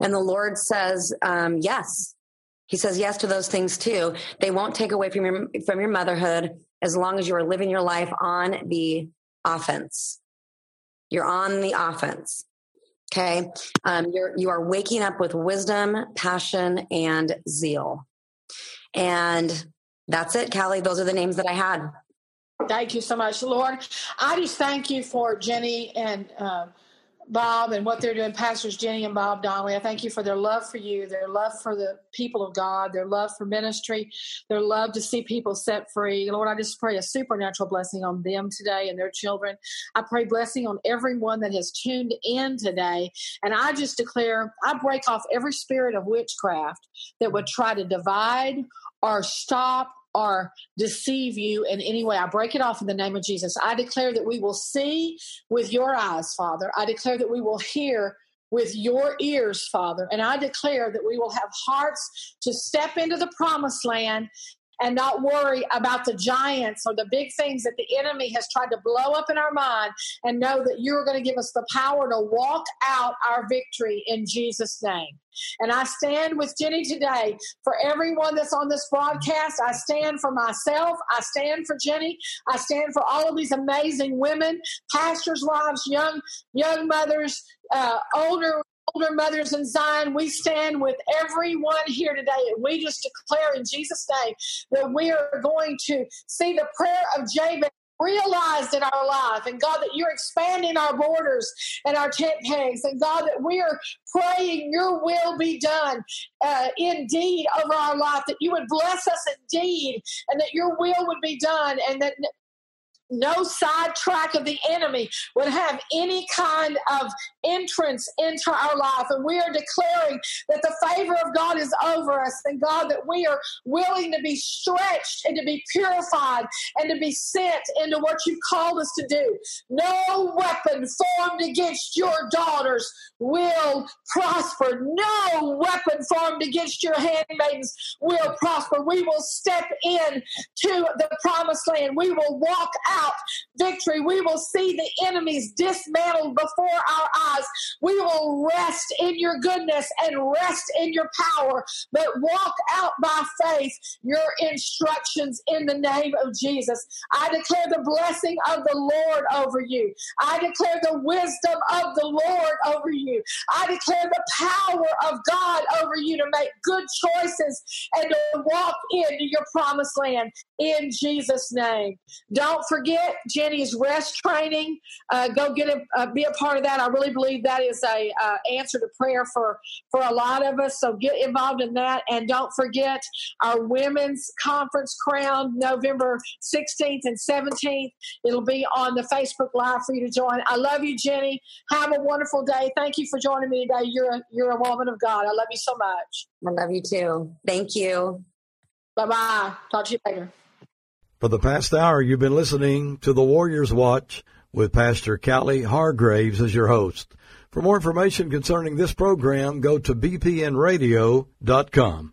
And the Lord says, um, yes. He says yes to those things too. They won't take away from your, from your motherhood as long as you are living your life on the offense. You're on the offense. Okay. Um, you're, you are waking up with wisdom, passion, and zeal. And that's it, Callie. Those are the names that I had. Thank you so much, Lord. I just thank you for Jenny and uh, Bob and what they're doing, Pastors Jenny and Bob Donnelly. I thank you for their love for you, their love for the people of God, their love for ministry, their love to see people set free. Lord, I just pray a supernatural blessing on them today and their children. I pray blessing on everyone that has tuned in today. And I just declare, I break off every spirit of witchcraft that would try to divide or stop or deceive you in any way. I break it off in the name of Jesus. I declare that we will see with your eyes, Father. I declare that we will hear with your ears, Father. And I declare that we will have hearts to step into the promised land and not worry about the giants or the big things that the enemy has tried to blow up in our mind and know that you're going to give us the power to walk out our victory in Jesus' name. And I stand with Jenny today for everyone that's on this broadcast. I stand for myself. I stand for Jenny. I stand for all of these amazing women, pastors' wives, young young mothers, uh, older older mothers in Zion, we stand with everyone here today. And we just declare in Jesus' name that we are going to see the prayer of Jabez realized in our life. And God, that you're expanding our borders and our tent pegs. And God, that we are praying your will be done uh, indeed over our life, that you would bless us indeed, and that your will would be done, and that no sidetrack of the enemy would have any kind of entrance into our life. And we are declaring that the favor of God is over us, and God, that we are willing to be stretched and to be purified and to be sent into what you've called us to do. No weapon formed against your daughters will prosper. No weapon formed against your handmaidens will prosper. We will step in to the promised land. We will walk out victory. We will see the enemies dismantled before our eyes. We will rest in your goodness and rest in your power, but walk out by faith your instructions in the name of Jesus. I declare the blessing of the Lord over you. I declare the wisdom of the Lord over you. I declare the power of God over you to make good choices and to walk into your promised land in Jesus' name. Don't forget Jenny's rest training. Uh, go get a uh, be a part of that. I really believe that is a uh, answer to prayer for for a lot of us. So get involved in that, and don't forget our women's conference crown November 16th and 17th. It'll be on the Facebook Live for you to join. I love you, Jenny. Have a wonderful day. Thank you for joining me today. You're a, you're a woman of God. I love you so much. I love you too. Thank you. Bye bye. Talk to you later. For the past hour, you've been listening to the Warriors Watch with Pastor Callie Hargraves as your host. For more information concerning this program, go to bpnradio.com.